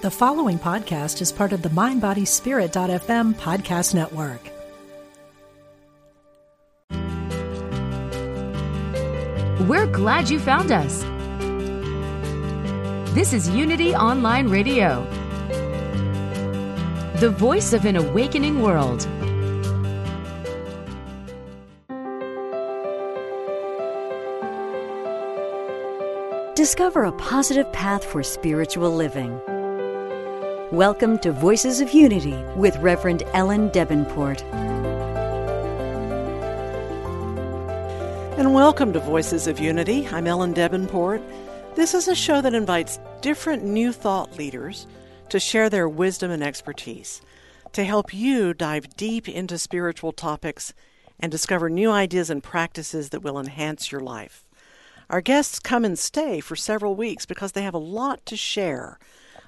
The following podcast is part of the MindBodySpirit.fm podcast network. We're glad you found us. This is Unity Online Radio, the voice of an awakening world. Discover a positive path for spiritual living. Welcome to Voices of Unity with Reverend Ellen Debenport. And welcome to Voices of Unity. I'm Ellen Debenport. This is a show that invites different new thought leaders to share their wisdom and expertise to help you dive deep into spiritual topics and discover new ideas and practices that will enhance your life. Our guests come and stay for several weeks because they have a lot to share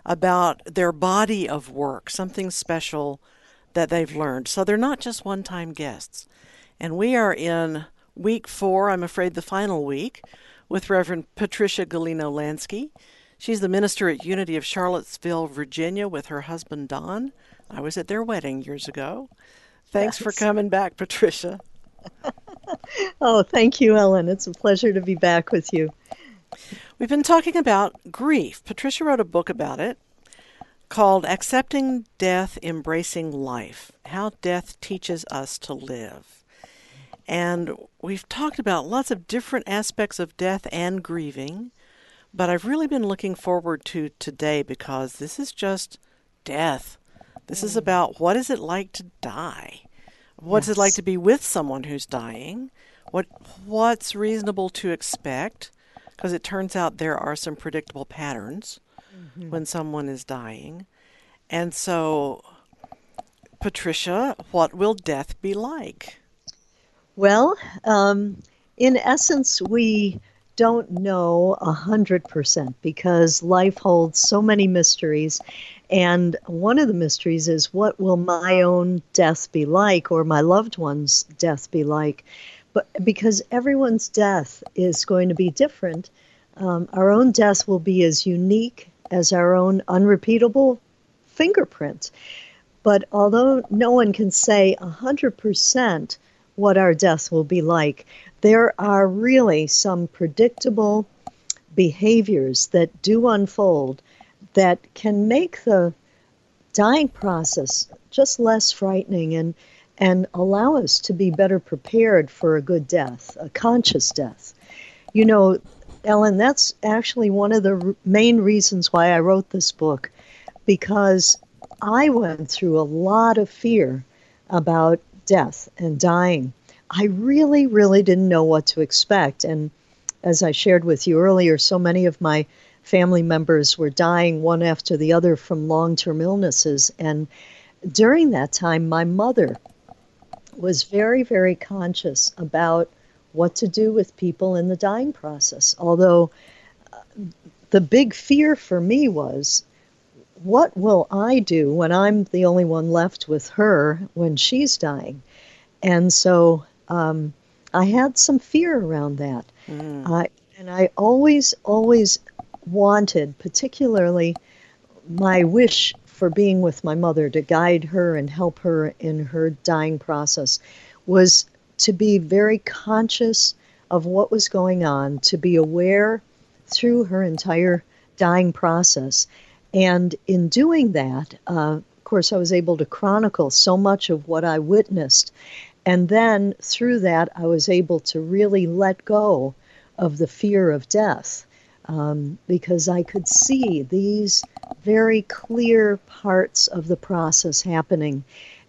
about their body of work, something special that they've learned. So they're not just one time guests. And we are in week four, I'm afraid the final week, with Reverend Patricia Galino Lansky. She's the minister at Unity of Charlottesville, Virginia, with her husband Don. I was at their wedding years ago. Thanks yes. for coming back, Patricia. oh, thank you, Ellen. It's a pleasure to be back with you. We've been talking about grief. Patricia wrote a book about it called Accepting Death, Embracing Life How Death Teaches Us to Live. And we've talked about lots of different aspects of death and grieving, but I've really been looking forward to today because this is just death. This is mm. about what is it like to die? What's yes. it like to be with someone who's dying? What what's reasonable to expect? Because it turns out there are some predictable patterns mm-hmm. when someone is dying. And so, Patricia, what will death be like? Well, um, in essence, we don't know a hundred percent because life holds so many mysteries. And one of the mysteries is what will my own death be like or my loved one's death be like? But because everyone's death is going to be different, um, our own death will be as unique as our own unrepeatable fingerprint. But although no one can say 100% what our death will be like, there are really some predictable behaviors that do unfold that can make the dying process just less frightening and and allow us to be better prepared for a good death, a conscious death. You know, Ellen, that's actually one of the main reasons why I wrote this book, because I went through a lot of fear about death and dying. I really, really didn't know what to expect. And as I shared with you earlier, so many of my family members were dying one after the other from long term illnesses. And during that time, my mother was very, very conscious about what to do with people in the dying process. Although uh, the big fear for me was what will I do when I'm the only one left with her when she's dying? And so um, I had some fear around that. Mm. I, and I always, always wanted, particularly my wish for being with my mother to guide her and help her in her dying process was to be very conscious of what was going on, to be aware through her entire dying process. And in doing that, uh, of course, I was able to chronicle so much of what I witnessed. And then through that, I was able to really let go of the fear of death um, because I could see these very clear parts of the process happening.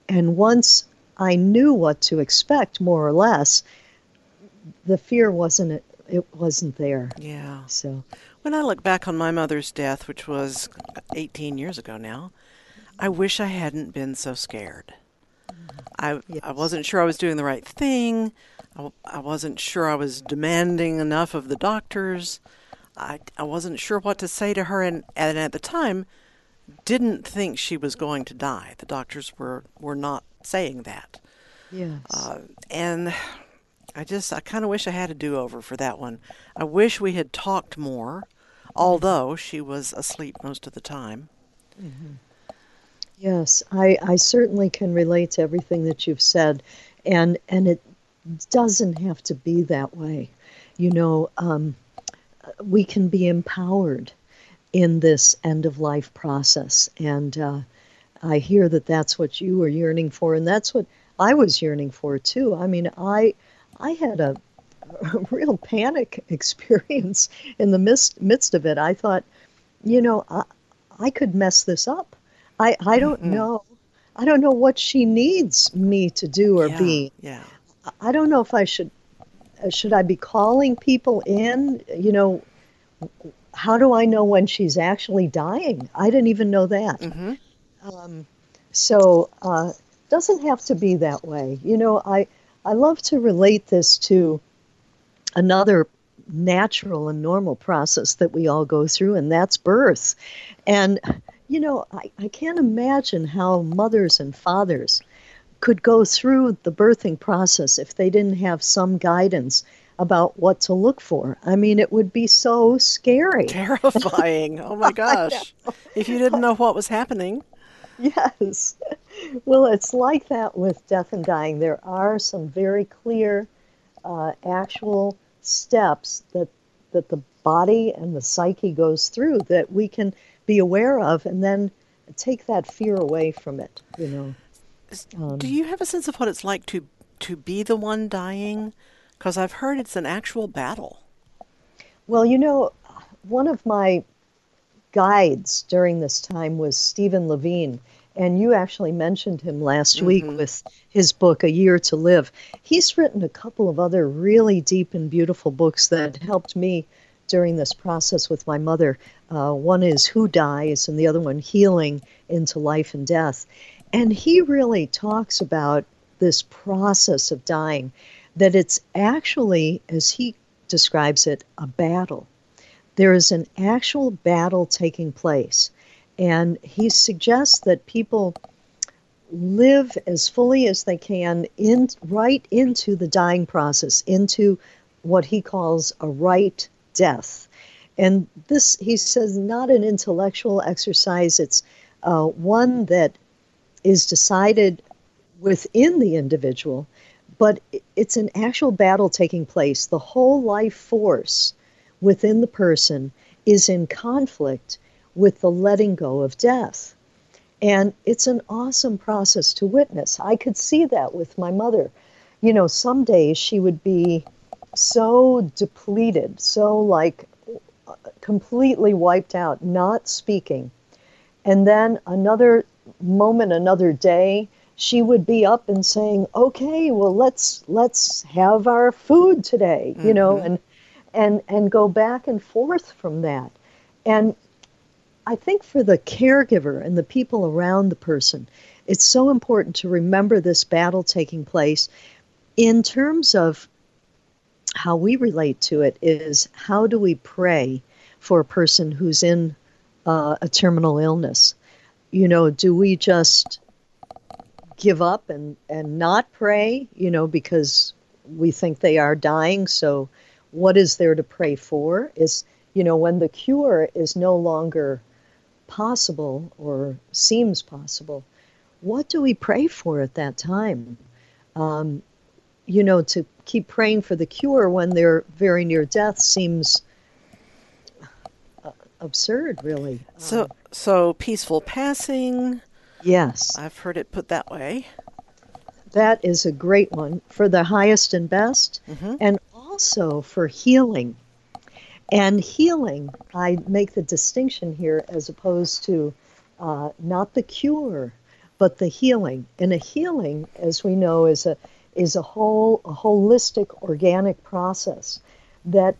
And once I knew what to expect, more or less, the fear wasn't it wasn't there. Yeah. So when I look back on my mother's death, which was 18 years ago now, I wish I hadn't been so scared. I yes. I wasn't sure I was doing the right thing. I, I wasn't sure I was demanding enough of the doctors. I, I wasn't sure what to say to her, and, and at the time, didn't think she was going to die. The doctors were, were not saying that. Yes. Uh, and I just, I kind of wish I had a do over for that one. I wish we had talked more, although she was asleep most of the time. Yes, I, I certainly can relate to everything that you've said, and and it doesn't have to be that way. You know, um, we can be empowered in this end of life process, and uh, I hear that that's what you were yearning for, and that's what I was yearning for too. I mean, I I had a, a real panic experience in the midst midst of it. I thought, you know, I, I could mess this up. I, I don't Mhm. know. I don't know what she needs me to do or yeah, be. Yeah. I- don't know if I should should I be calling people in, you know, how do I know when she's actually dying? I didn't even know that. hmm Um, so uh, doesn't have to be that way. You know, I I love to relate this to another natural and normal process that we all go through, and that's birth. And you know, I, I can't imagine how mothers and fathers could go through the birthing process if they didn't have some guidance about what to look for. I mean, it would be so scary. Terrifying. Oh my gosh. If you didn't know what was happening. Yes. Well, it's like that with death and dying. There are some very clear, uh, actual steps that that the body and the psyche goes through that we can be aware of, and then take that fear away from it. You know. Um, Do you have a sense of what it's like to to be the one dying? Because I've heard it's an actual battle. Well, you know, one of my guides during this time was Stephen Levine, and you actually mentioned him last week with his book, A Year to Live. He's written a couple of other really deep and beautiful books that helped me during this process with my mother. Uh, one is Who Dies, and the other one, Healing into Life and Death. And he really talks about this process of dying, that it's actually, as he describes it, a battle. There is an actual battle taking place. And he suggests that people live as fully as they can in right into the dying process, into what he calls a right death. And this, he says, not an intellectual exercise. It's uh, one that is decided within the individual, but it's an actual battle taking place. The whole life force within the person is in conflict with the letting go of death. And it's an awesome process to witness. I could see that with my mother. You know, some days she would be so depleted, so like completely wiped out, not speaking. And then another moment, another day, she would be up and saying, "Okay, well let's let's have our food today," you know, and and and go back and forth from that. And I think for the caregiver and the people around the person, it's so important to remember this battle taking place in terms of how we relate to it is how do we pray for a person who's in uh, a terminal illness? You know, do we just give up and, and not pray, you know, because we think they are dying? So, what is there to pray for? Is, you know, when the cure is no longer possible or seems possible, what do we pray for at that time? Um, you know, to keep praying for the cure when they're very near death seems absurd, really. So so peaceful passing. Yes, I've heard it put that way. that is a great one for the highest and best, Mhm. and also for healing. And healing, I make the distinction here as opposed to uh, not the cure, but the healing. And a healing, as we know, is a is a whole a holistic organic process that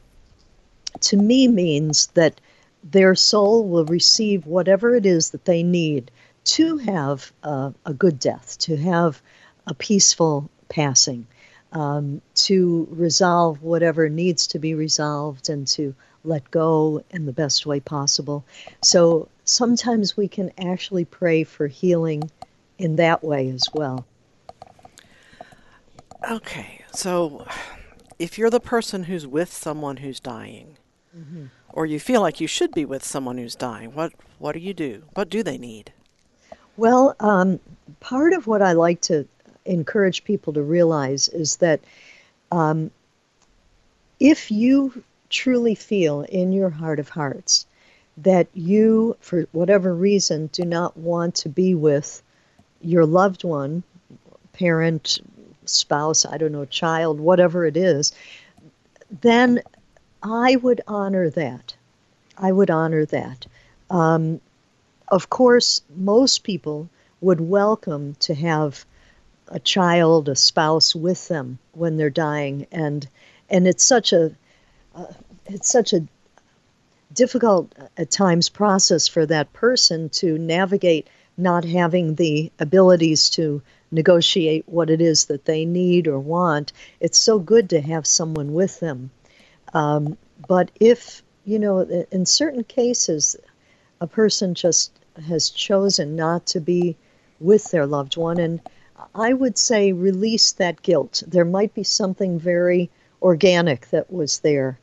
to me means that their soul will receive whatever it is that they need to have uh, a good death, to have a peaceful passing, um, to resolve whatever needs to be resolved, and to let go in the best way possible. So sometimes we can actually pray for healing in that way as well. Okay. So if you're the person who's with someone who's dying, or you feel like you should be with someone who's dying, what what do you do? What do they need? Well, um, part of what I like to encourage people to realize is that um, if you truly feel in your heart of hearts that you, for whatever reason, do not want to be with your loved one, parent, spouse, I don't know, child, whatever it is, then I would honor that. I would honor that. Um, of course, most people would welcome to have a child, a spouse with them when they're dying, and and it's such a uh, it's such a difficult at times process for that person to navigate not having the abilities to negotiate what it is that they need or want. It's so good to have someone with them. Um, but if you know, in certain cases, a person just has chosen not to be with their loved one. And I would say release that guilt. There might be something very organic that was there.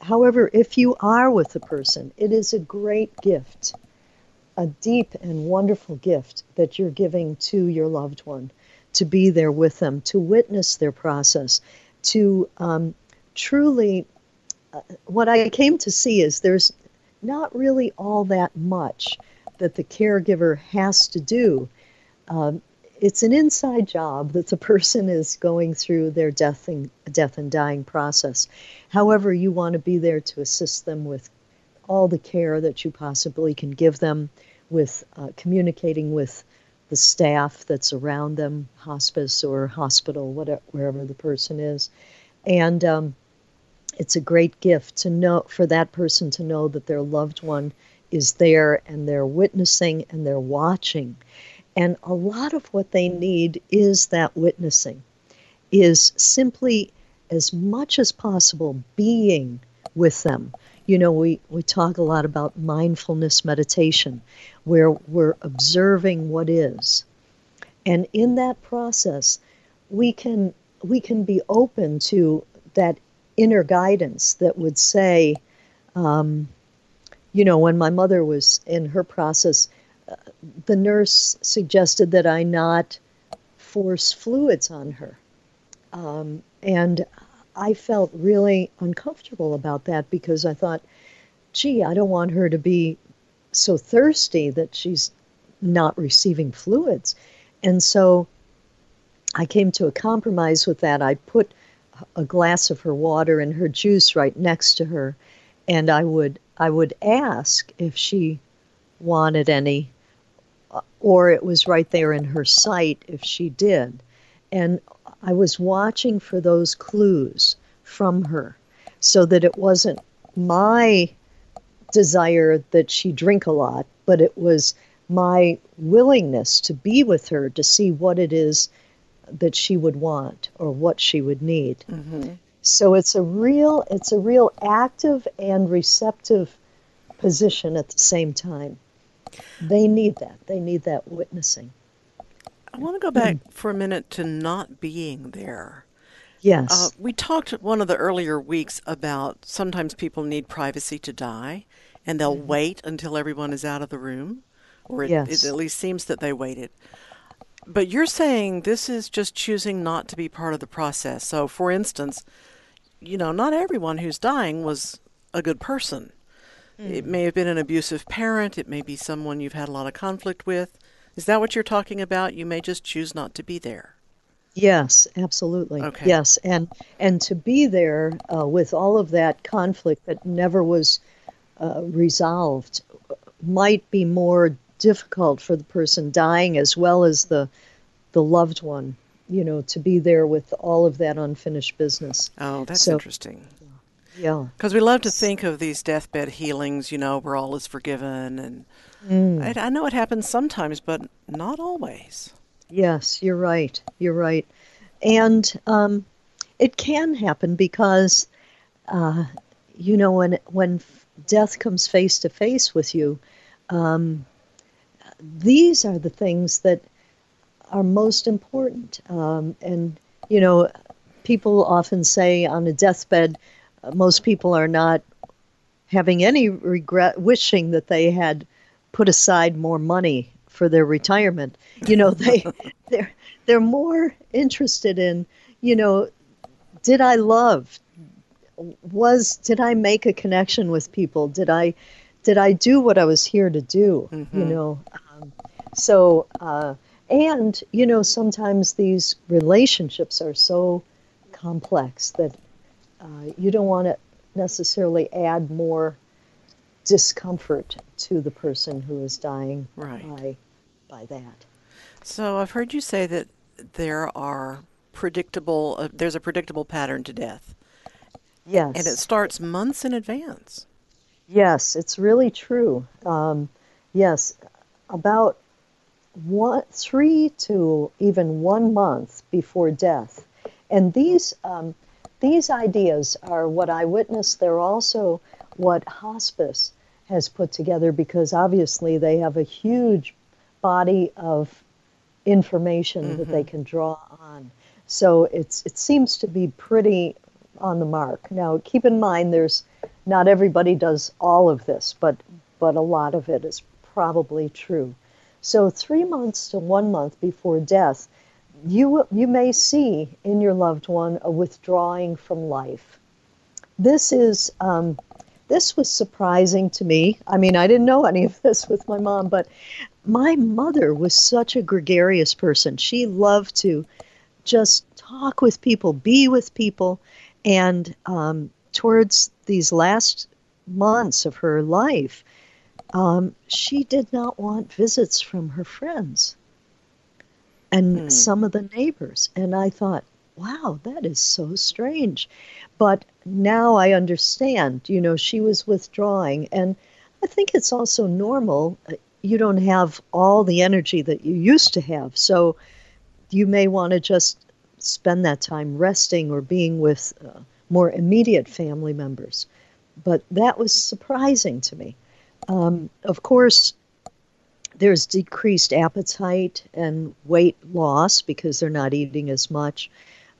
However, if you are with the person, it is a great gift, a deep and wonderful gift that you're giving to your loved one to be there with them, to witness their process, to um, truly. What I came to see is there's not really all that much that the caregiver has to do. Um, it's an inside job that the person is going through their death and, death and dying process. However, you want to be there to assist them with all the care that you possibly can give them, with uh, communicating with the staff that's around them, hospice or hospital, whatever, wherever the person is. And um, it's a great gift to know for that person to know that their loved one is there and they're witnessing and they're watching. And a lot of what they need is that witnessing, is simply as much as possible being with them. You know, we, we talk a lot about mindfulness meditation, where we're observing what is. And in that process, we can we can be open to that inner guidance that would say, um, you know, when my mother was in her process, uh, the nurse suggested that I not force fluids on her. Um, and I felt really uncomfortable about that because I thought, gee, I don't want her to be so thirsty that she's not receiving fluids. And so I came to a compromise with that. I put a glass of her water and her juice right next to her, and I would I would ask if she wanted any, uh, or it was right there in her sight if she did. And I was watching for those clues from her so that it wasn't my desire that she drink a lot, but it was my willingness to be with her to see what it is that she would want or what she would need. Mm-hmm. So it's a real it's a real active and receptive position at the same time. They need that. They need that witnessing. I want to go back mm. for a minute to not being there. Yes. Uh, we talked one of the earlier weeks about sometimes people need privacy to die, and they'll mm-hmm. wait until everyone is out of the room, or it, yes. it at least seems that they waited. But you're saying this is just choosing not to be part of the process. So, for instance, you know, not everyone who's dying was a good person. Mm. It may have been an abusive parent, it may be someone you've had a lot of conflict with. Is that what you're talking about? You may just choose not to be there. Yes, absolutely. Okay. Yes, and and to be there uh, with all of that conflict that never was uh, resolved might be more difficult for the person dying as well as the the loved one you know, to be there with all of that unfinished business. Oh, that's so, interesting. Yeah. Because we love to think of these deathbed healings, you know, where all is forgiven. And mm. I, I know it happens sometimes, but not always. Yes, you're right. You're right. And um, it can happen because, uh, you know, when, when death comes face to face with you, um, these are the things that are most important. Um, and, you know, people often say on a deathbed, uh, most people are not having any regret, wishing that they had put aside more money for their retirement. You know, they they're they're more interested in, you know, did I love? Was did I make a connection with people? Did I did I do what I was here to do? Mm-hmm. You know, so uh, and you know sometimes these relationships are so complex that uh, you don't want to necessarily add more discomfort to the person who is dying right. by by that. So I've heard you say that there are predictable. Uh, there's a predictable pattern to death. Yes, and it starts months in advance. Yes, it's really true. Um, yes, about one, three to even one month before death, and these um, these ideas are what I witnessed. They're also what hospice has put together because obviously they have a huge body of information mm-hmm. that they mm-hmm. can draw on. So it's it seems to be pretty on the mark. Now keep in mind there's not everybody does all of this, but but a lot of it is probably true. So 3 months to 1 month before death, you you may see in your loved one a withdrawing from life. This is um, this was surprising to me. I mean, I didn't know any of this with my mom, but my mother was such a gregarious person. She loved to just talk with people, be with people, and um, towards these last months of her life, um, she did not want visits from her friends and hmm. some of the neighbors. And I thought, wow, that is so strange. But now I understand, you know, she was withdrawing. And I think it's also normal. Uh, you don't have all the energy that you used to have. So you may want to just spend that time resting or being with uh, more immediate family members. But that was surprising to me. Um, of course, there's decreased appetite and weight loss because they're not eating as much.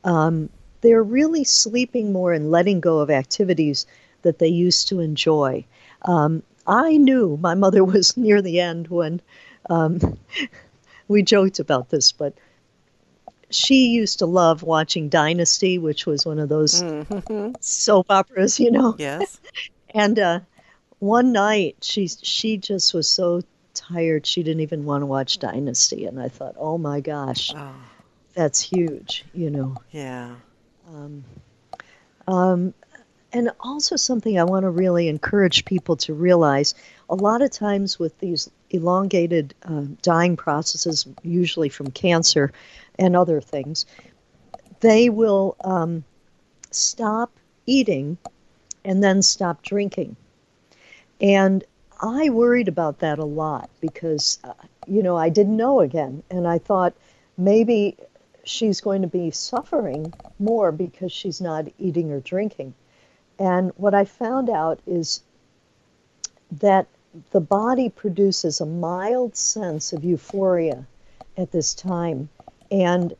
Um, they're really sleeping more and letting go of activities that they used to enjoy. Um, I knew my mother was near the end when um, we joked about this, but she used to love watching Dynasty, which was one of those mm-hmm. soap operas, you know. Yes. and uh, one night, she she just was so tired she didn't even want to watch Dynasty, and I thought, oh my gosh, oh. that's huge, you know. Yeah. Um, um, and also something I want to really encourage people to realize a lot of times with these elongated uh, dying processes, usually from cancer and other things, they will um, stop eating and then stop drinking. And I worried about that a lot because, uh, you know, I didn't know again. And I thought maybe she's going to be suffering more because she's not eating or drinking. And what I found out is that the body produces a mild sense of euphoria at this time. And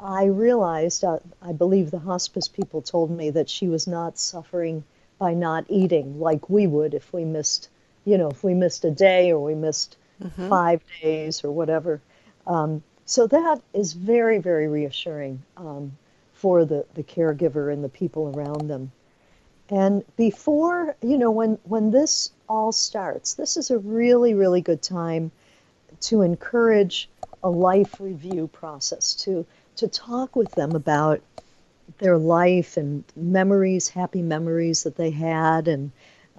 I realized, uh, I believe the hospice people told me that she was not suffering by not eating like we would if we missed, you know, if we missed a day or we missed mm-hmm. five days or whatever. Um, so that is very, very reassuring um, for the, the caregiver and the people around them. And before, you know, when, when this all starts, this is a really, really good time to encourage a life review process, to, to talk with them about their life and memories, happy memories that they had, and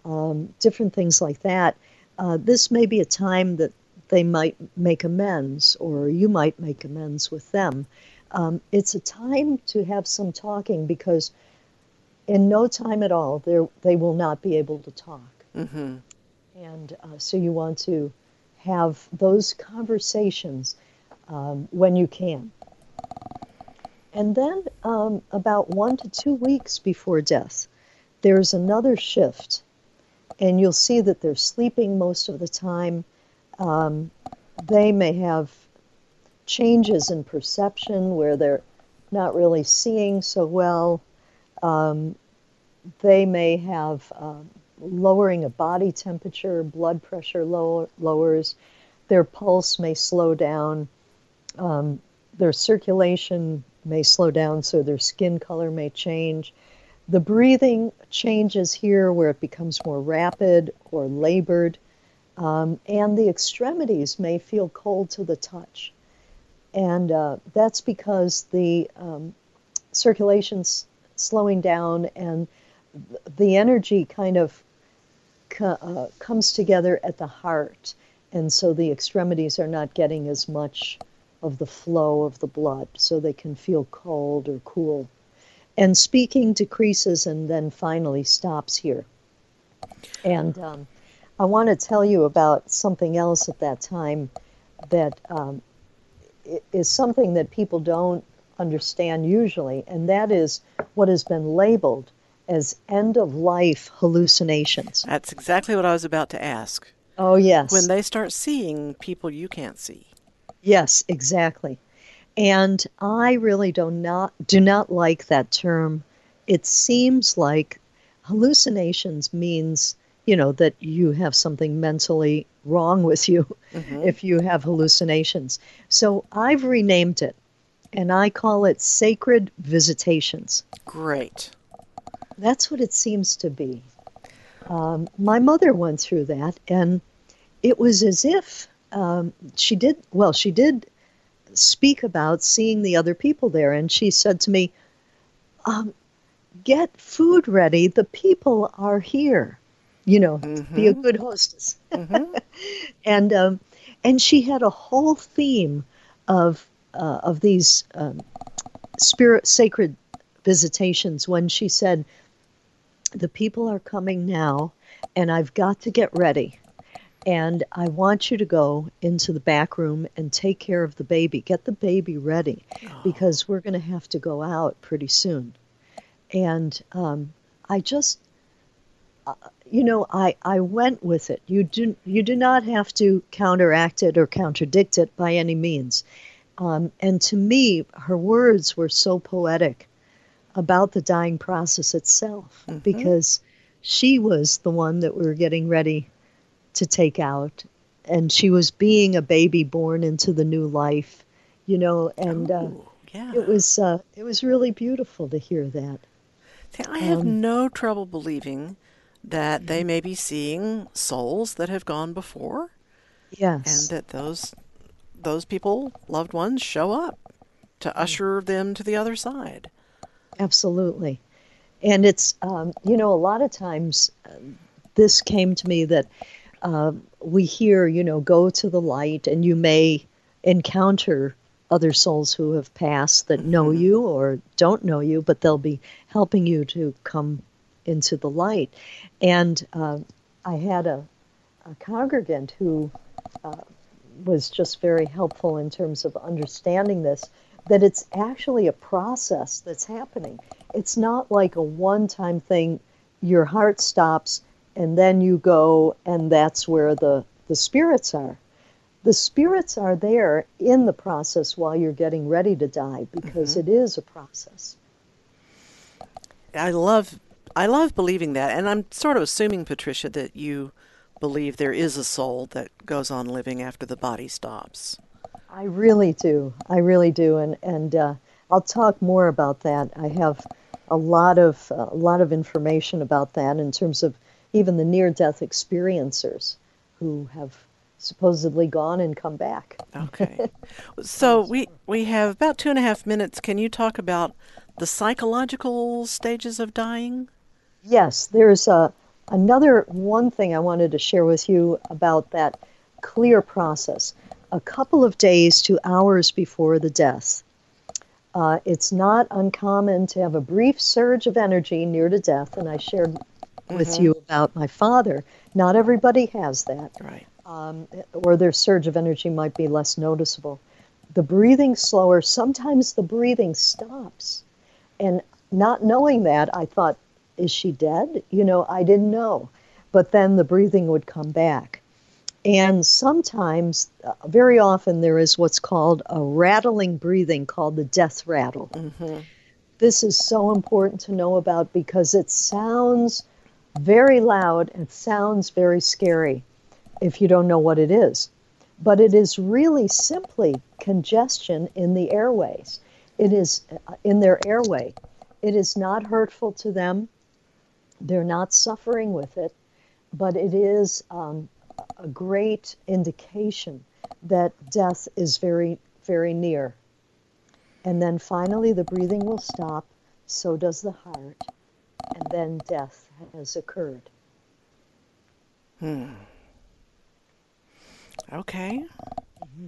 um, different things like that. Uh, this may be a time that they might make amends, or you might make amends with them. Um, it's a time to have some talking because in no time at all, they will not be able to talk. Mm-hmm. And uh, so you want to have those conversations um, when you can. And then, um, about one to two weeks before death, there's another shift. And you'll see that they're sleeping most of the time. Um, they may have changes in perception where they're not really seeing so well. Um, they may have um, lowering of body temperature, blood pressure low, lowers, their pulse may slow down, um, their circulation may slow down, so their skin color may change. The breathing changes here where it becomes more rapid or labored, um, and the extremities may feel cold to the touch. And uh, that's because the um, circulation's slowing down and the energy kind of co- uh, comes together at the heart. And so the extremities are not getting as much of the flow of the blood, so they can feel cold or cool. And speaking decreases and then finally stops here. And um, I want to tell you about something else at that time that um, is something that people don't understand usually, and that is what has been labeled as end of life hallucinations. That's exactly what I was about to ask. Oh, yes. When they start seeing people you can't see. Yes, exactly. And I really do not do not like that term. It seems like hallucinations means, you know, that you have something mentally wrong with you mm-hmm. if you have hallucinations. So I've renamed it and I call it sacred visitations. Great. That's what it seems to be. Um, my mother went through that, and it was as if um, she did, well, she did speak about seeing the other people there, and she said to me, um, Get food ready. The people are here. You know, mm-hmm. be a mm-hmm. good hostess. Mm-hmm. and um, and she had a whole theme of uh, of these um, spirit sacred visitations when she said, "The people are coming now, and I've got to get ready." And I want you to go into the back room and take care of the baby. Get the baby ready oh. because we're going to have to go out pretty soon. And um, I just, uh, you know, I, I went with it. You do, you do not have to counteract it or contradict it by any means. Um, and to me, her words were so poetic about the dying process itself mm-hmm. because she was the one that we were getting ready to take out. And she was being a baby born into the new life, you know, and uh, yeah. it was uh, it was really beautiful to hear that. See, I have um, no trouble believing that they mm-hmm. may be seeing souls that have gone before. Yes. And that those those people, loved ones, show up to mm. usher them to the other side. Absolutely. And it's, um, you know, a lot of times uh, this came to me that uh, we hear, you know, go to the light and you may encounter other souls who have passed that know mm-hmm. you or don't know you, but they'll be helping you to come into the light. And uh, I had a, a congregant who uh, was just very helpful in terms of understanding this that it's actually a process that's happening. It's not like a one time thing, your heart stops and then you go and that's where the, the spirits are. The spirits are there in the process while you're getting ready to die because mm-hmm. it is a process. I love I love believing that and I'm sort of assuming Patricia that you believe there is a soul that goes on living after the body stops. I really do. I really do, and and uh, I'll talk more about that. I have a lot of uh, a lot of information about that in terms of even the near-death experiencers who have supposedly gone and come back. Okay. so we we have about two and a half minutes. Can you talk about the psychological stages of dying? Yes, there's a Another one thing I wanted to share with you about that clear process a couple of days to hours before the death. Uh, it's not uncommon to have a brief surge of energy near to death, and I shared mm-hmm. with you about my father. Not everybody has that. Right. Um, or their surge of energy might be less noticeable. The breathing slower, sometimes the breathing stops. And not knowing that, I thought, is she dead? You know, I didn't know. But then the breathing would come back. And sometimes, uh, very often, there is what's called a rattling breathing called the death rattle. Mm-hmm. This is so important to know about because it sounds very loud and sounds very scary if you don't know what it is. But it is really simply congestion in the airways. It is uh, in their airway. It is not hurtful to them. They're not suffering with it, but it is um, a great indication that death is very, very near. And then finally, the breathing will stop, so does the heart, and then death has occurred. Hmm. Okay. Mm-hmm.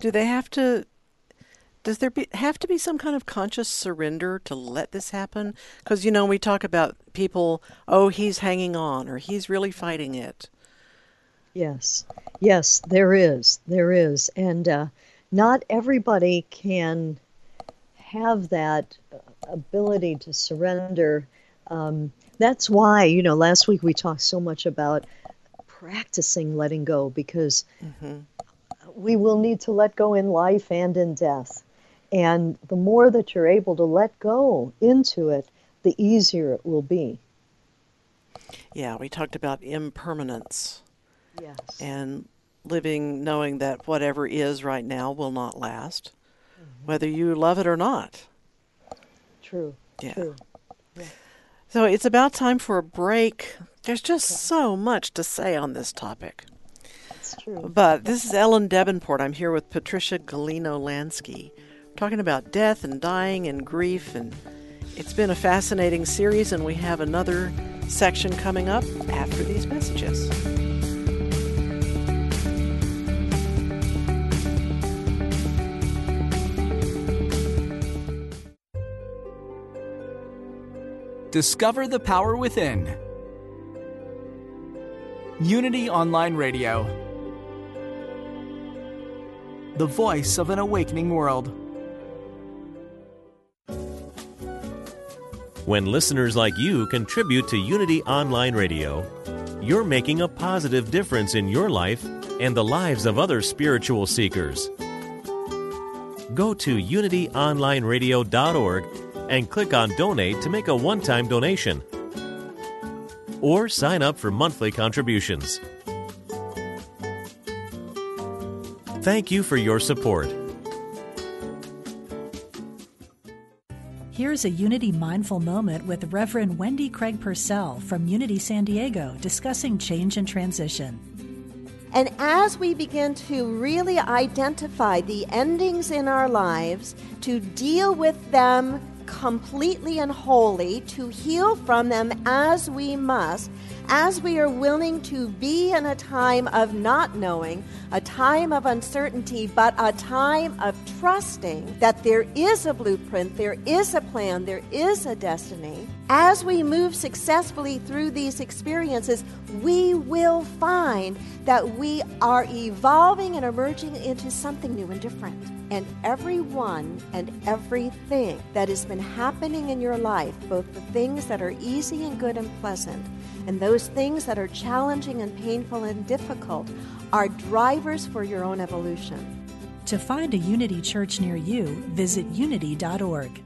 Do they have to? Does there be, have to be some kind of conscious surrender to let this happen? Because you know we talk about people. Oh, he's hanging on, or he's really fighting it. Yes, yes, there is, there is, and uh, not everybody can have that ability to surrender. Um, that's why, you know, last week we talked so much about practicing letting go because mm-hmm. we will need to let go in life and in death. And the more that you're able to let go into it, the easier it will be. Yeah, we talked about impermanence. Yes. And living knowing that whatever is right now will not last. Whether you love it or not. True. Yeah. True. Yeah. So it's about time for a break. There's just okay. so much to say on this topic. That's true. But this is Ellen Debenport. I'm here with Patricia Galino Lansky, talking about death and dying and grief. And it's been a fascinating series, and we have another section coming up after these messages. Discover the power within. Unity Online Radio. The voice of an awakening world. When listeners like you contribute to Unity Online Radio, you're making a positive difference in your life and the lives of other spiritual seekers. Go to unityonlineradio.org and click on Donate to make a one time donation. Or sign up for monthly contributions. Thank you for your support. Here's a Unity Mindful Moment with Reverend Wendy Craig Purcell from Unity San Diego discussing change and transition. And as we begin to really identify the endings in our lives, to deal with them completely and wholly, to heal from them as we must, as we are willing to be in a time of not knowing, a time of uncertainty, but a time of trusting that there is a blueprint, there is a plan, there is a destiny. As we move successfully through these experiences, we will find that we are evolving and emerging into something new and different. And everyone and everything that has been happening in your life, both the things that are easy and good and pleasant, and those things that are challenging and painful and difficult are drivers for your own evolution. To find a Unity Church near you, visit unity.org.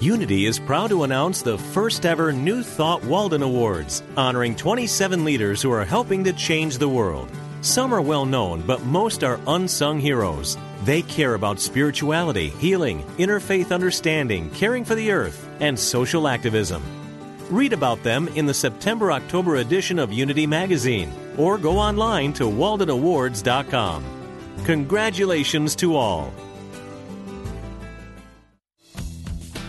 Unity is proud to announce the first ever New Thought Walden Awards, honoring 27 leaders who are helping to change the world. Some are well known, but most are unsung heroes. They care about spirituality, healing, interfaith understanding, caring for the earth, and social activism. Read about them in the September October edition of Unity Magazine or go online to waldenawards.com. Congratulations to all.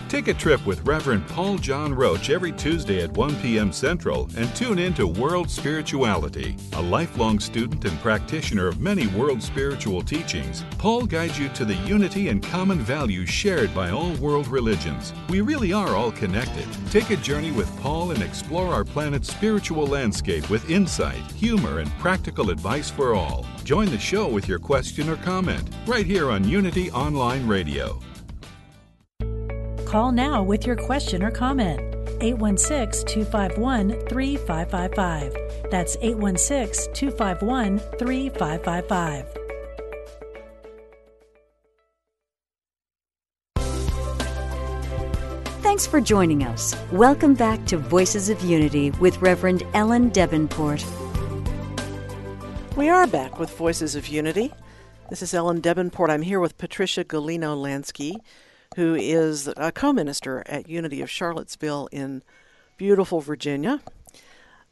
Take a trip with Reverend Paul John Roach every Tuesday at 1 p.m. Central and tune in to World Spirituality. A lifelong student and practitioner of many world spiritual teachings, Paul guides you to the unity and common values shared by all world religions. We really are all connected. Take a journey with Paul and explore our planet's spiritual landscape with insight, humor, and practical advice for all. Join the show with your question or comment right here on Unity Online Radio. Call now with your question or comment. 816 251 3555. That's 816 251 3555. Thanks for joining us. Welcome back to Voices of Unity with Reverend Ellen Debenport. We are back with Voices of Unity. This is Ellen Debenport. I'm here with Patricia Galino Lansky, who is a co minister at Unity of Charlottesville in beautiful Virginia.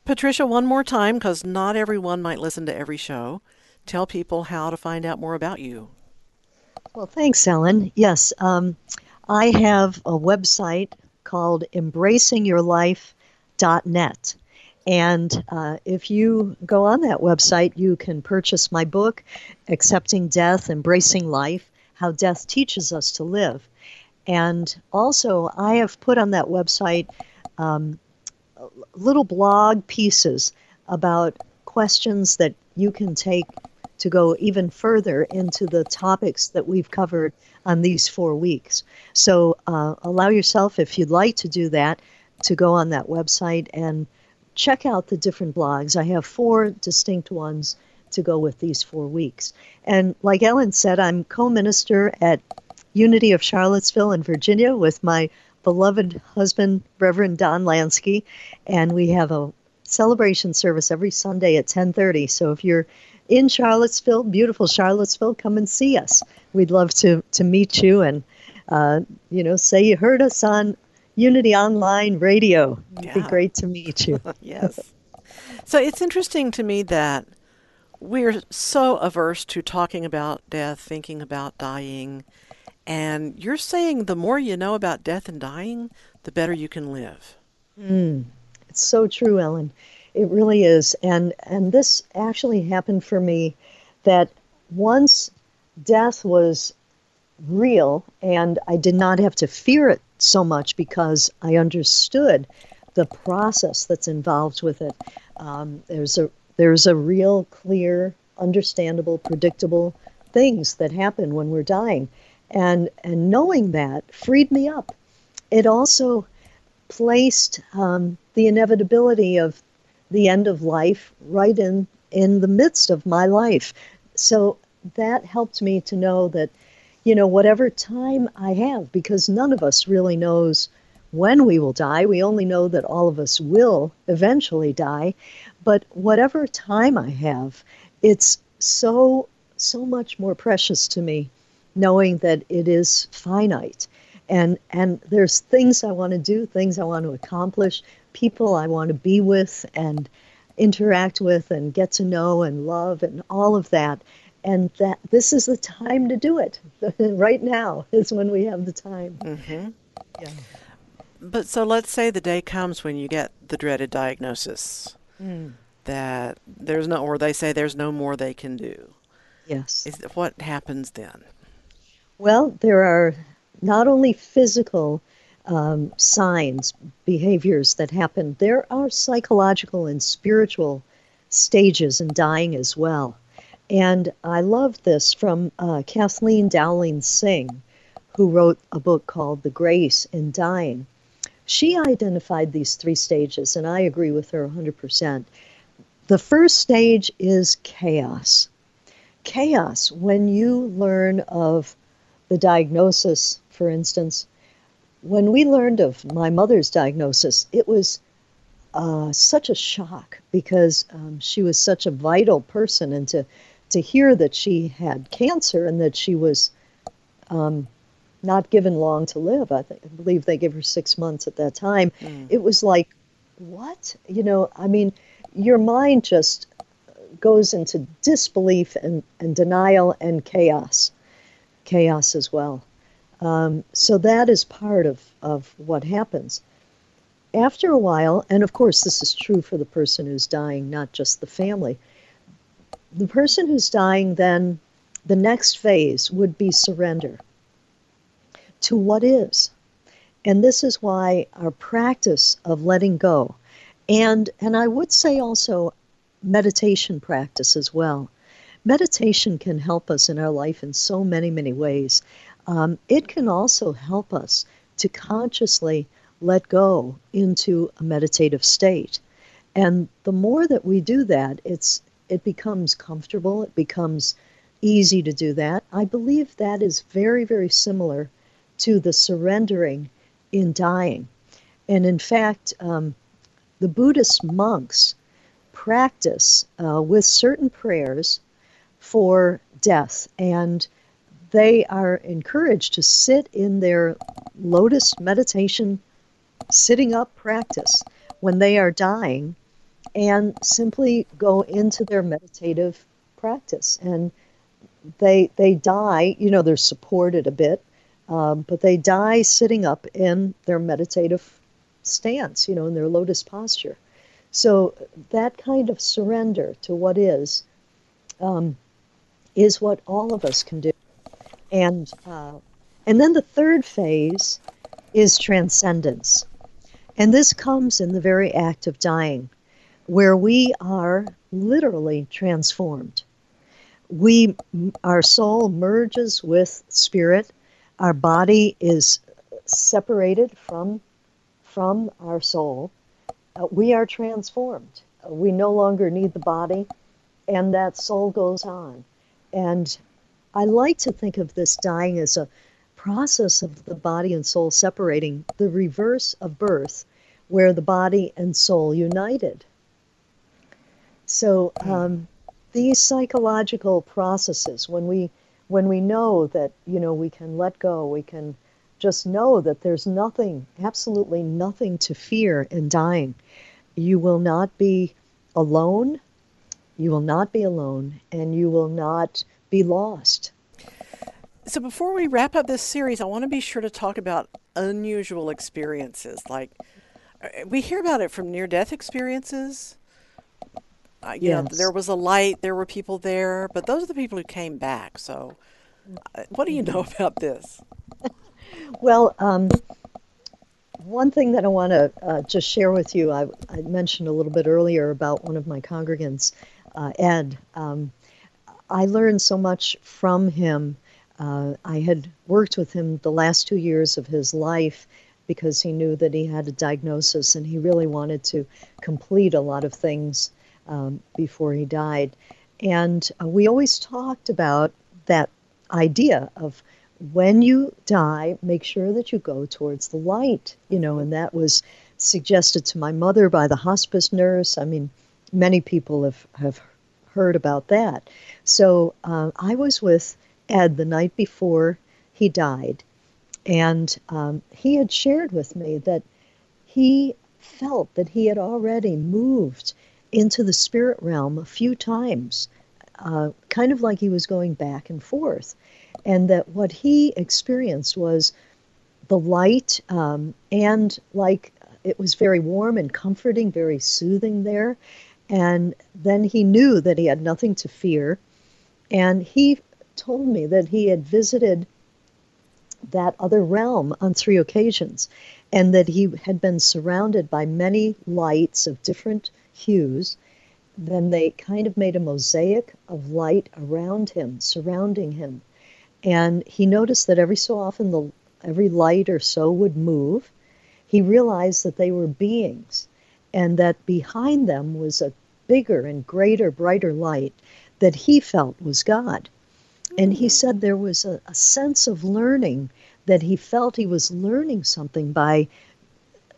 Patricia, one more time, because not everyone might listen to every show. Tell people how to find out more about you. Well, thanks, Ellen. Yes, um, I have a website called embracingyourlife.net. And uh, if you go on that website, you can purchase my book, Accepting Death, Embracing Life How Death Teaches Us to Live. And also, I have put on that website um, little blog pieces about questions that you can take to go even further into the topics that we've covered on these four weeks. So uh, allow yourself, if you'd like to do that, to go on that website and check out the different blogs. I have four distinct ones to go with these four weeks. And like Ellen said, I'm co minister at Unity of Charlottesville in Virginia with my beloved husband, Reverend Don Lansky, and we have a celebration service every Sunday at 10:30. So if you're in Charlottesville, beautiful Charlottesville, come and see us. We'd love to to meet you and uh, you know say you heard us on Unity Online Radio. It'd be great to meet you. yes. So it's interesting to me that we're so averse to talking about death, thinking about dying, and you're saying the more you know about death and dying, the better you can live. Mm, it's so true, Ellen. It really is. And and this actually happened for me that once death was real and I did not have to fear it so much because I understood the process that's involved with it. Um, there's a there's a real clear, understandable, predictable things that happen when we're dying and and knowing that freed me up. It also placed um, the inevitability of the end of life right in in the midst of my life. So that helped me to know that, you know, whatever time I have, because none of us really knows when we will die. We only know that all of us will eventually die. But whatever time I have, it's so so much more precious to me knowing that it is finite. And, and there's things I want to do, things I want to accomplish, people I want to be with and interact with and get to know and love and all of that. And that this is the time to do it. right now is when we have the time. Mm-hmm. Yeah. But so let's say the day comes when you get the dreaded diagnosis mm. that there's no, or they say there's no more they can do. Yes. Is, what happens then? Well, there are not only physical um, signs, behaviors that happen, there are psychological and spiritual stages in dying as well. And I love this from uh, Kathleen Dowling Singh, who wrote a book called The Grace in Dying. She identified these three stages, and I agree with her 100%. The first stage is chaos. Chaos, when you learn of the diagnosis, for instance, when we learned of my mother's diagnosis, it was uh, such a shock because um, she was such a vital person, and to to hear that she had cancer and that she was um, not given long to live. I, th- I, believe they gave her six months at that time. Mm. It was like, what? You know, I mean, your mind just goes into disbelief and, and denial and chaos chaos as well. Um, so that is part of, of what happens. After a while, and of course, this is true for the person who's dying, not just the family, the person who's dying then, the next phase would be surrender to what is. And this is why our practice of letting go, and, and I would say also meditation practice as well. Meditation can help us in our life in so many, many ways. Um, it can also help us to consciously let go into a meditative state. And the more that we do that, it's it becomes comfortable, it becomes easy to do that. I believe that is very, very similar to the surrendering in dying. And in fact, um, the Buddhist monks practice uh, with certain prayers for death, and they are encouraged to sit in their lotus meditation, sitting up practice when they are dying, and simply go into their meditative practice. And they they die, you know, they're supported a bit, um, but they die sitting up in their meditative stance, you know, in their lotus posture. So that kind of surrender to what is um, is what all of us can do. And uh, and then the third phase is transcendence, and this comes in the very act of dying, where we are literally transformed. We our soul merges with spirit. Our body is separated from from our soul. Uh, we are transformed. We no longer need the body, and that soul goes on. And I like to think of this dying as a process of the body and soul separating, the reverse of birth, where the body and soul united. So um, these psychological processes, when we when we know that you know we can let go, we can just know that there's nothing, absolutely nothing to fear in dying. You will not be alone you will not be alone and you will not be lost. So, before we wrap up this series, I want to be sure to talk about unusual experiences. Like, uh, we hear about it from near death experiences. Uh, know, there was a light, there were people there, but those are the people who came back. So, uh, what do you know about this? well, um, one thing that I want to uh, just share with you, I, I, mentioned a little bit earlier about one of my congregants uh, Ed. Um, I learned so much from him. Uh, I had worked with him the last two years of his life because he knew that he had a diagnosis and he really wanted to complete a lot of things um, before he died. And uh, we always talked about that idea of when you die, make sure that you go towards the light, you know, and that was suggested to my mother by the hospice nurse. I mean, many people have, have heard about that. So uh, I was with Ed the night before he died, and um, he had shared with me that he felt that he had already moved into the spirit realm a few times, uh, kind of like he was going back and forth, and that what he experienced was the light um, and like it was very warm and comforting, very soothing there. And then he knew that he had nothing to fear. And he told me that he had visited that other realm on three occasions and that he had been surrounded by many lights of different hues. Then they kind of made a mosaic of light around him, surrounding him. And he noticed that every so often the every light or so would move. He realized that they were beings and that behind them was a bigger and greater, brighter light that he felt was God. And he hmm. said there was a, a, sense of learning that he felt he was learning something by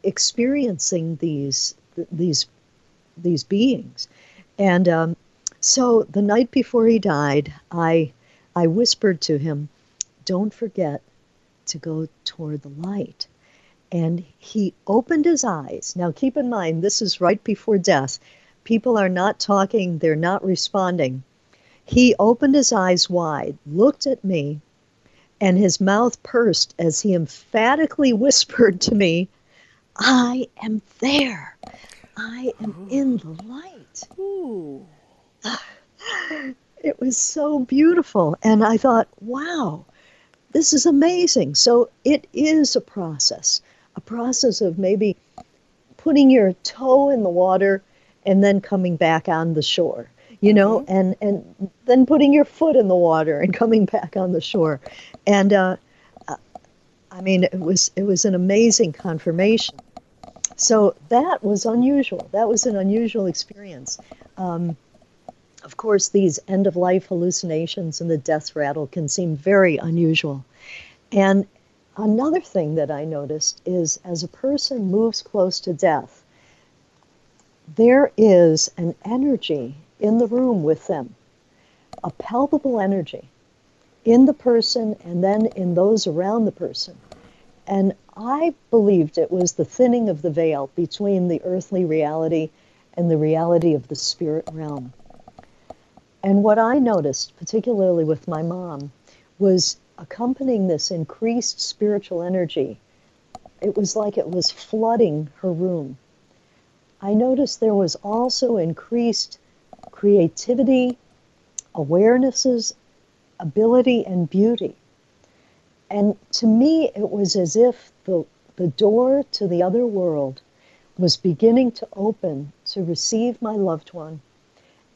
experiencing these these these beings. And um, so the night before he died, I I whispered to him, "Don't forget to go toward the light." And he opened his eyes. Now keep in mind, this is right before death. People are not talking, they're not responding. He opened his eyes wide, looked at me, and his mouth pursed as he emphatically whispered to me, I am there. I am in the light. Ooh. It was so beautiful. And I thought, wow, this is amazing. So it is a process, a process of maybe putting your toe in the water and then coming back on the shore you know mm-hmm. and and then putting your foot in the water and coming back on the shore. And uh, i mean it was it was an amazing confirmation. So that was unusual. That was an unusual experience. Um, of course these end of life hallucinations and the death rattle can seem very unusual. And another thing that i noticed is as a person moves close to death there is an energy in the room with them, a palpable energy in the person and then in those around the person. And I believed it was the thinning of the veil between the earthly reality and the reality of the spirit realm. And what I noticed, particularly with my mom, was accompanying this increased spiritual energy. It was like it was flooding her room. I noticed there was also increased creativity, awarenesses, ability, and beauty. And to me, it was as if the, the door to the other world was beginning to open to receive my loved one.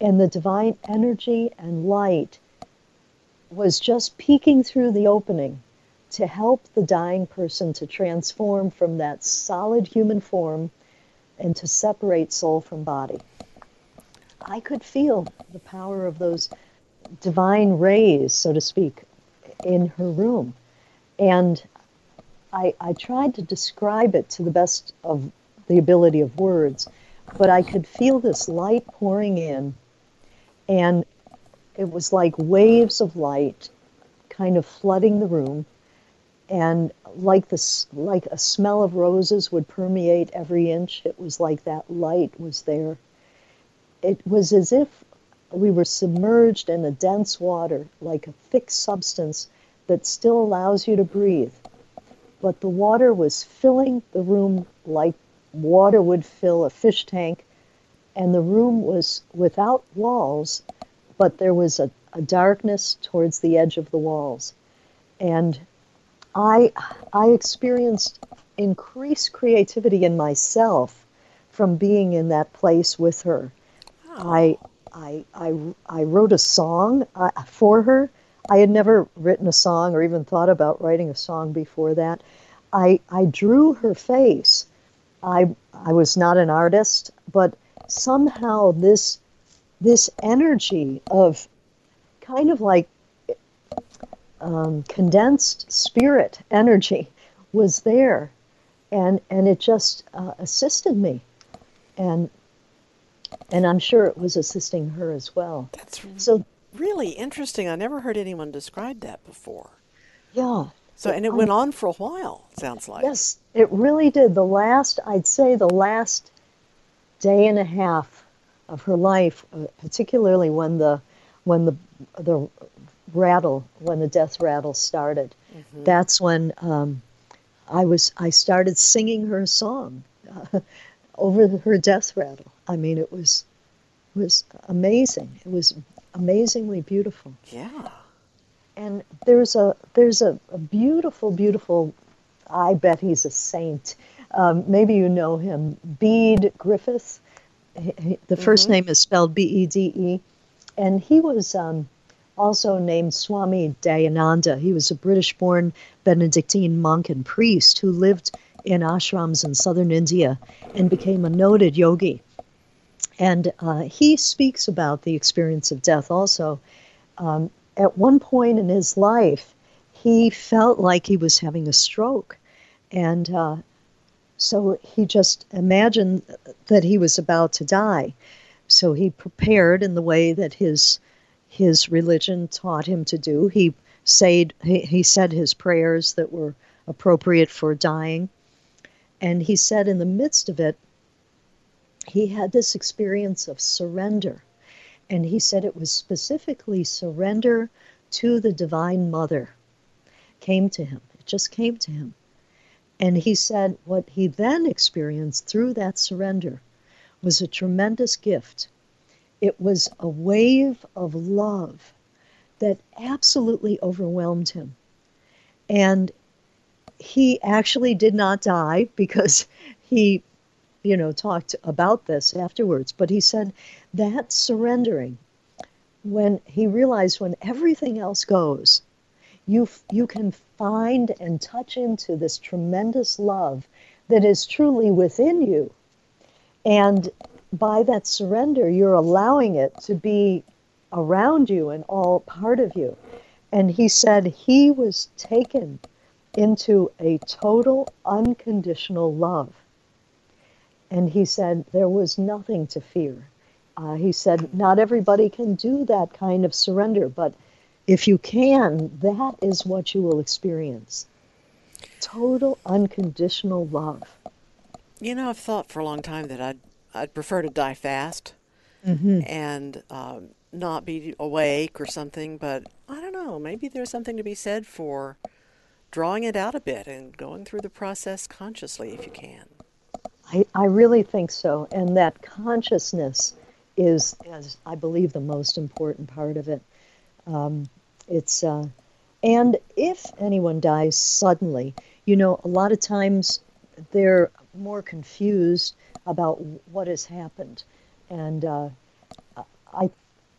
And the divine energy and light was just peeking through the opening to help the dying person to transform from that solid human form and to separate soul from body. I could feel the power of those divine rays, so to speak, in her room. And I, I tried to describe it to the best of the ability of words, but I could feel this light pouring in, and it was like waves of light kind of flooding the room and like this like a smell of roses would permeate every inch it was like that light was there it was as if we were submerged in a dense water, like a thick substance that still allows you to breathe. But the water was filling the room like water would fill a fish tank, and the room was without walls, but there was a, a darkness towards the edge of the walls. And I, I experienced increased creativity in myself from being in that place with her. I, I, I, I wrote a song uh, for her. I had never written a song or even thought about writing a song before that. I, I drew her face. I, I was not an artist, but somehow this, this energy of kind of like um, condensed spirit energy was there, and and it just uh, assisted me, and and I'm sure it was assisting her as well. That's so really interesting. I never heard anyone describe that before. Yeah. So and it went on for a while. Sounds like. Yes, it really did. The last, I'd say, the last day and a half of her life, uh, particularly when the when the the rattle, when the death rattle started. Mm-hmm. That's when um, I was I started singing her song uh, over her death rattle. I mean, it was was amazing. It was amazingly beautiful. Yeah. And there's a there's a, a beautiful, beautiful. I bet he's a saint. Um, maybe you know him, Bede Griffith. He, he, the 1st mm-hmm. name is spelled B E D E, and he was um, also named Swami Dayananda. He was a British-born Benedictine monk and priest who lived in ashrams in southern India and became a noted yogi. And uh, he speaks about the experience of death also. Um, at one point in his life, he felt like he was having a stroke. And uh, so he just imagined that he was about to die. So he prepared in the way that his his religion taught him to do. He said he, he said his prayers that were appropriate for dying. And he said in the midst of it, he had this experience of surrender. And he said it was specifically surrender to the Divine Mother. came to him. It just came to him. And he said what he then experienced through that surrender was a tremendous gift. It was a wave of love that absolutely overwhelmed him. And he actually did not die because he, you know, talked about this afterwards. But he said that surrendering, when he realized when everything else goes, you, you can find and touch into this tremendous love that is truly within you. And by that surrender, you're allowing it to be around you and all part of you. And he said he was taken into a total unconditional love. And he said there was nothing to fear. Uh, he said not everybody can do that kind of surrender, but if you can, that is what you will experience total unconditional love. You know, I've thought for a long time that I'd, I'd prefer to die fast mm-hmm. and um, not be awake or something, but I don't know. Maybe there's something to be said for drawing it out a bit and going through the process consciously if you can. I, I really think so. And that consciousness is, as I believe, the most important part of it. Um, it's uh, and if anyone dies suddenly, you know, a lot of times they're more confused about what has happened, and uh, I,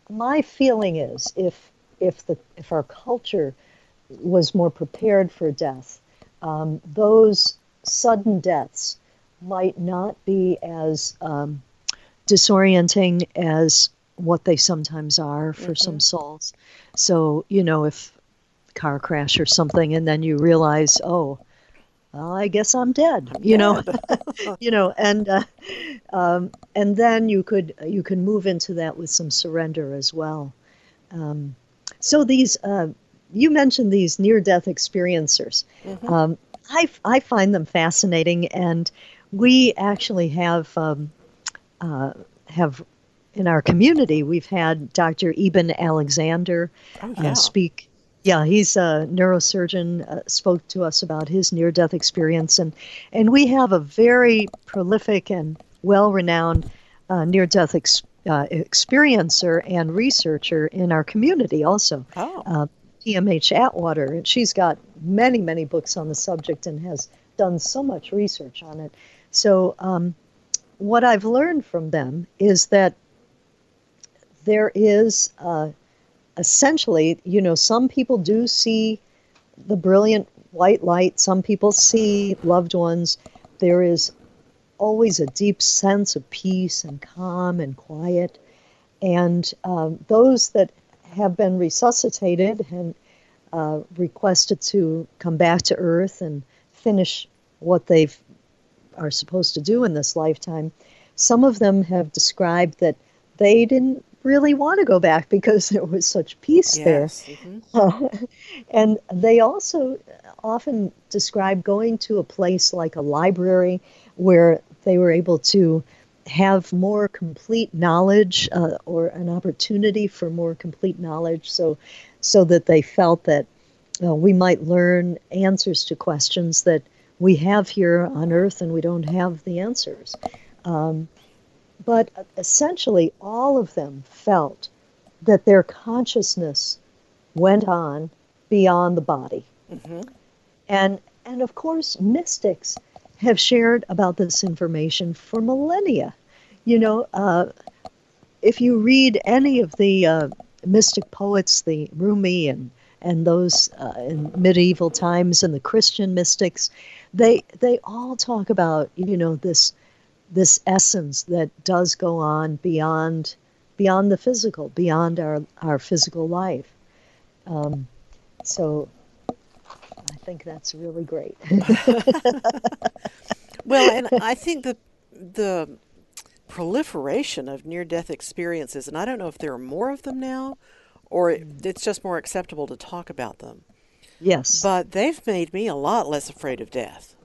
my feeling is if if the if our culture was more prepared for death, um, those sudden deaths might not be as um, disorienting as what they sometimes are for mm-hmm. some souls. So, you know, if car crash or something and then you realize, oh, I guess I'm dead, you know, you know, and uh, um, and then you could you can move into that with some surrender as well. Um, so these uh, you mentioned these near death experiencers. Mm-hmm. Um, I I find them fascinating, and we actually have um, uh, have in our community, we've had Dr. Eben Alexander oh, yeah. uh, speak. Yeah, he's a neurosurgeon. Uh, spoke to us about his near-death experience, and and we have a very prolific and well-renowned uh, near-death ex- uh, experiencer and researcher in our community. Also, oh. PMH uh, Atwater, and she's got many many books on the subject and has done so much research on it. So. Um, what I've learned from them is that there is uh, essentially, you know, some people do see the brilliant white light, some people see loved ones. There is always a deep sense of peace and calm and quiet. And um, those that have been resuscitated and uh, requested to come back to Earth and finish what they are supposed to do in this lifetime, some of them have described that they didn't really want to go back because there was such peace yes. there. Mm-hmm. Uh, and they also often describe going to a place like a library where they were able to have more complete knowledge uh, or an opportunity for more complete knowledge so so that they felt that uh, we might learn answers to questions that we have here on earth and we don't have the answers um, but essentially, all of them felt that their consciousness went on beyond the body. Mm-hmm. And, and of course, mystics have shared about this information for millennia. You know, uh, if you read any of the uh, mystic poets, the Rumi and and those uh, in medieval times and the Christian mystics, they they all talk about you know this this essence that does go on beyond beyond the physical, beyond our our physical life. Um, so I think that's really great. well, and I think the the proliferation of near death experiences, and I don't know if there are more of them now, or it's just more acceptable to talk about them. Yes, but they've made me a lot less afraid of death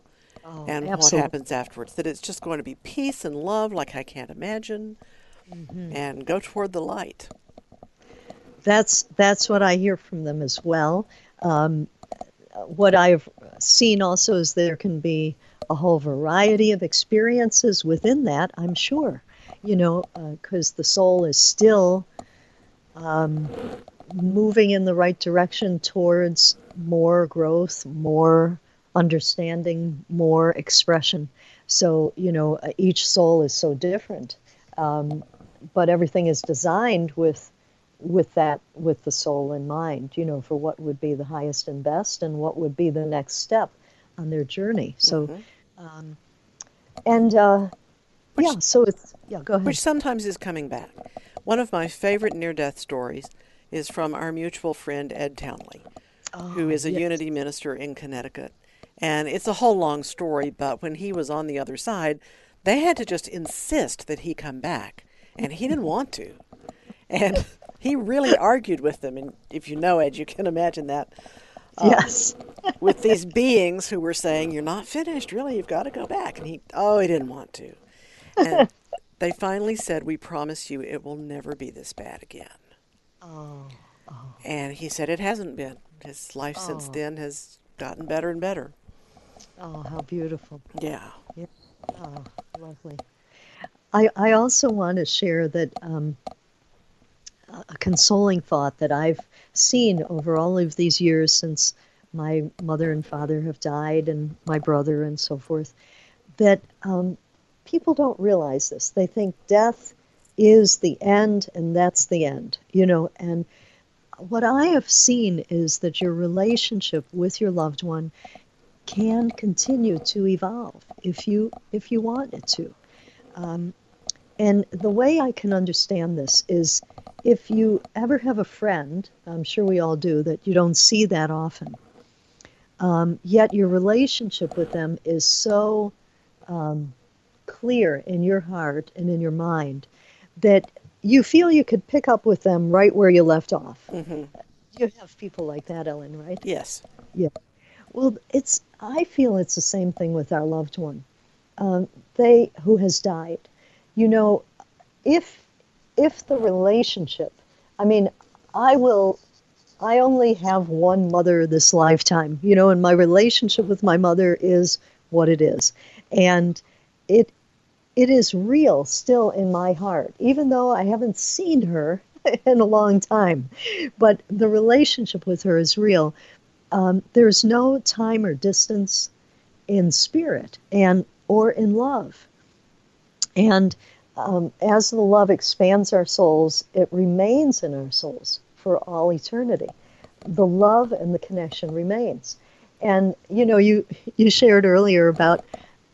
oh, and absolutely. what happens afterwards. That it's just going to be peace and love like I can't imagine, mm-hmm. and go toward the light. That's that's what I hear from them as well. Um, what I've seen also is there can be a whole variety of experiences within that, I'm sure, you know, because uh, the soul is still um, moving in the right direction towards more growth, more understanding, more expression. So, you know, uh, each soul is so different. Um, but everything is designed with with that with the soul in mind you know for what would be the highest and best and what would be the next step on their journey so mm-hmm. um, and uh, which, yeah so it's yeah go ahead which sometimes is coming back one of my favorite near death stories is from our mutual friend ed townley oh, who is a yes. unity minister in connecticut and it's a whole long story but when he was on the other side they had to just insist that he come back and he didn't want to and he really argued with them. And if you know Ed, you can imagine that. Um, yes. with these beings who were saying, You're not finished, really, you've got to go back. And he, oh, he didn't want to. And they finally said, We promise you it will never be this bad again. Oh. oh. And he said, It hasn't been. His life oh. since then has gotten better and better. Oh, how beautiful. Yeah. yeah. Oh, lovely. I, I also want to share that um, a consoling thought that I've seen over all of these years since my mother and father have died and my brother and so forth that um, people don't realize this. They think death is the end and that's the end, you know. And what I have seen is that your relationship with your loved one can continue to evolve if you if you want it to. Um, and the way I can understand this is if you ever have a friend, I'm sure we all do, that you don't see that often, um, yet your relationship with them is so um, clear in your heart and in your mind that you feel you could pick up with them right where you left off. Mm-hmm. You have people like that, Ellen, right? Yes. Yeah. Well, it's. I feel it's the same thing with our loved one, um, they who has died. You know, if if the relationship, I mean, I will, I only have one mother this lifetime, you know, and my relationship with my mother is what it is. And it, it is real still in my heart, even though I haven't seen her in a long time. But the relationship with her is real. Um, there's no time or distance in spirit and or in love. And um, as the love expands our souls, it remains in our souls for all eternity. The love and the connection remains. And you know, you you shared earlier about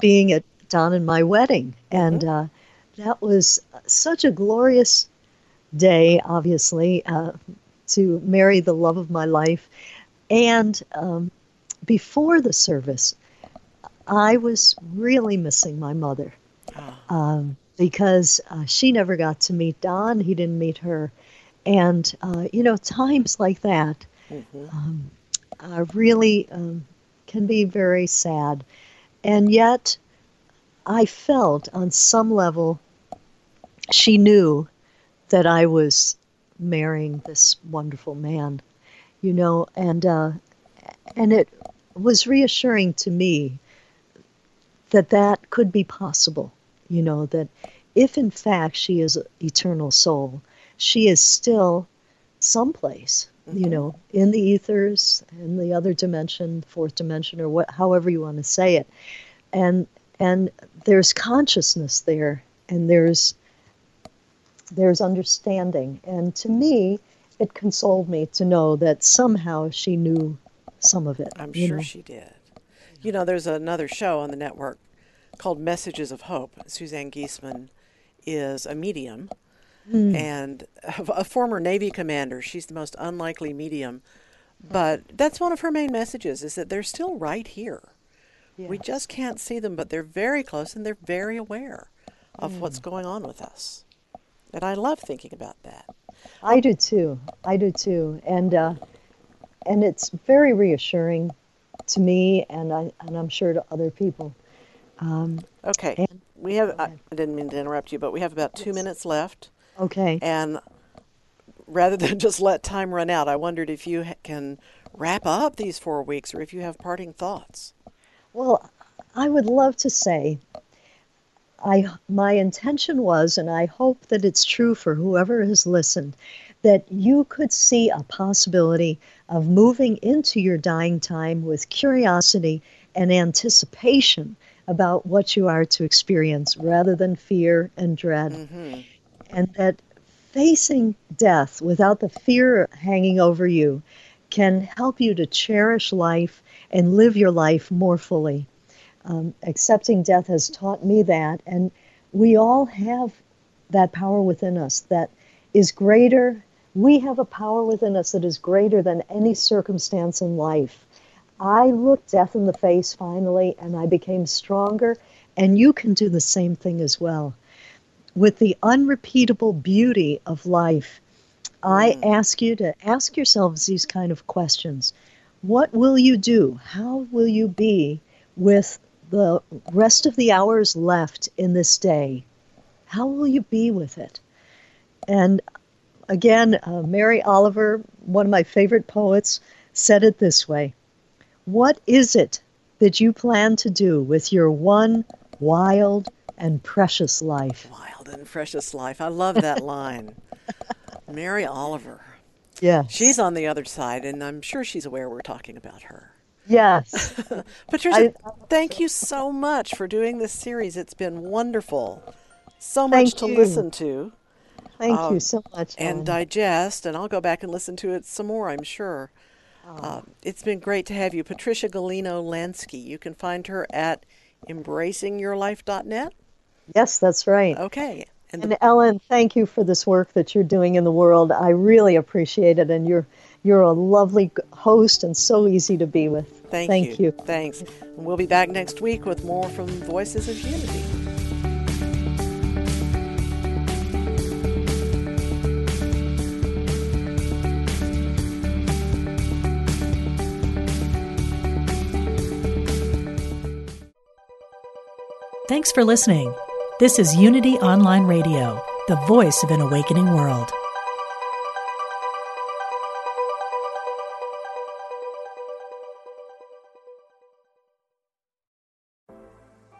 being at Don and my wedding, and mm-hmm. uh, that was such a glorious day. Obviously, uh, to marry the love of my life, and um, before the service, I was really missing my mother. Oh. Um, because uh, she never got to meet Don. He didn't meet her. And, uh, you know, times like that mm-hmm. um, uh, really um, can be very sad. And yet, I felt on some level she knew that I was marrying this wonderful man, you know, and uh, and it was reassuring to me that that could be possible you know, that if in fact she is an eternal soul, she is still someplace, mm-hmm. you know, in the ethers, in the other dimension, fourth dimension, or what, however you want to say it. And and there's consciousness there, and there's there's understanding. And to me, it consoled me to know that somehow she knew some of it. I'm sure know? she did. You know, there's another show on the network called Messages of Hope. Suzanne Giesemann is a medium mm. and a former Navy commander. She's the most unlikely medium, but that's one of her main messages is that they're still right here. We just can't see them, but they're very close and they're very aware of mm. what's going on with us. And I love thinking about that. I do too. I do too. And uh, and it's very reassuring to me, and I and I'm sure to other people um, okay. And, we have, I didn't mean to interrupt you, but we have about two minutes left. Okay. And rather than just let time run out, I wondered if you can wrap up these four weeks or if you have parting thoughts. Well, I would love to say I my intention was and I hope that it's true for whoever has listened that you could see a possibility of moving into your dying time with curiosity and anticipation about what you are to experience rather than fear and dread. Mm-hmm. And that facing death without the fear hanging over you can help you to cherish life and live your life more fully. Um, accepting death has taught me that, and we all have that power within us that is greater. We have a power within us that is greater than any circumstance in life. I looked death in the face finally, and I became stronger, and you can do the same thing as well. With the unrepeatable beauty of life, I mm. ask you to ask yourselves these kind of questions. What will you do? How will you be with the rest of the hours left in this day, how will you be with it? And again, uh, Mary Oliver, one of my favorite poets, said it this way What is it that you plan to do with your one wild and precious life? Wild and precious life. I love that line. Mary Oliver. Yeah. She's on the other side, and I'm sure she's aware we're talking about her. Yes. Patricia, I, thank you so much for doing this series. It's been wonderful. So much to you. listen to. Thank um, you so much. And digest, and I'll go back and listen to it some more, I'm sure. Oh. Uh, it's been great to have you. Patricia Galino Lansky. You can find her at embracingyourlife.net. Yes, that's right. Okay. And, and Ellen, thank you for this work that you're doing in the world. I really appreciate it, and you're you're a lovely host and so easy to be with. Thank, Thank you. you. Thanks. We'll be back next week with more from Voices of Unity. Thanks for listening. This is Unity Online Radio, the voice of an awakening world.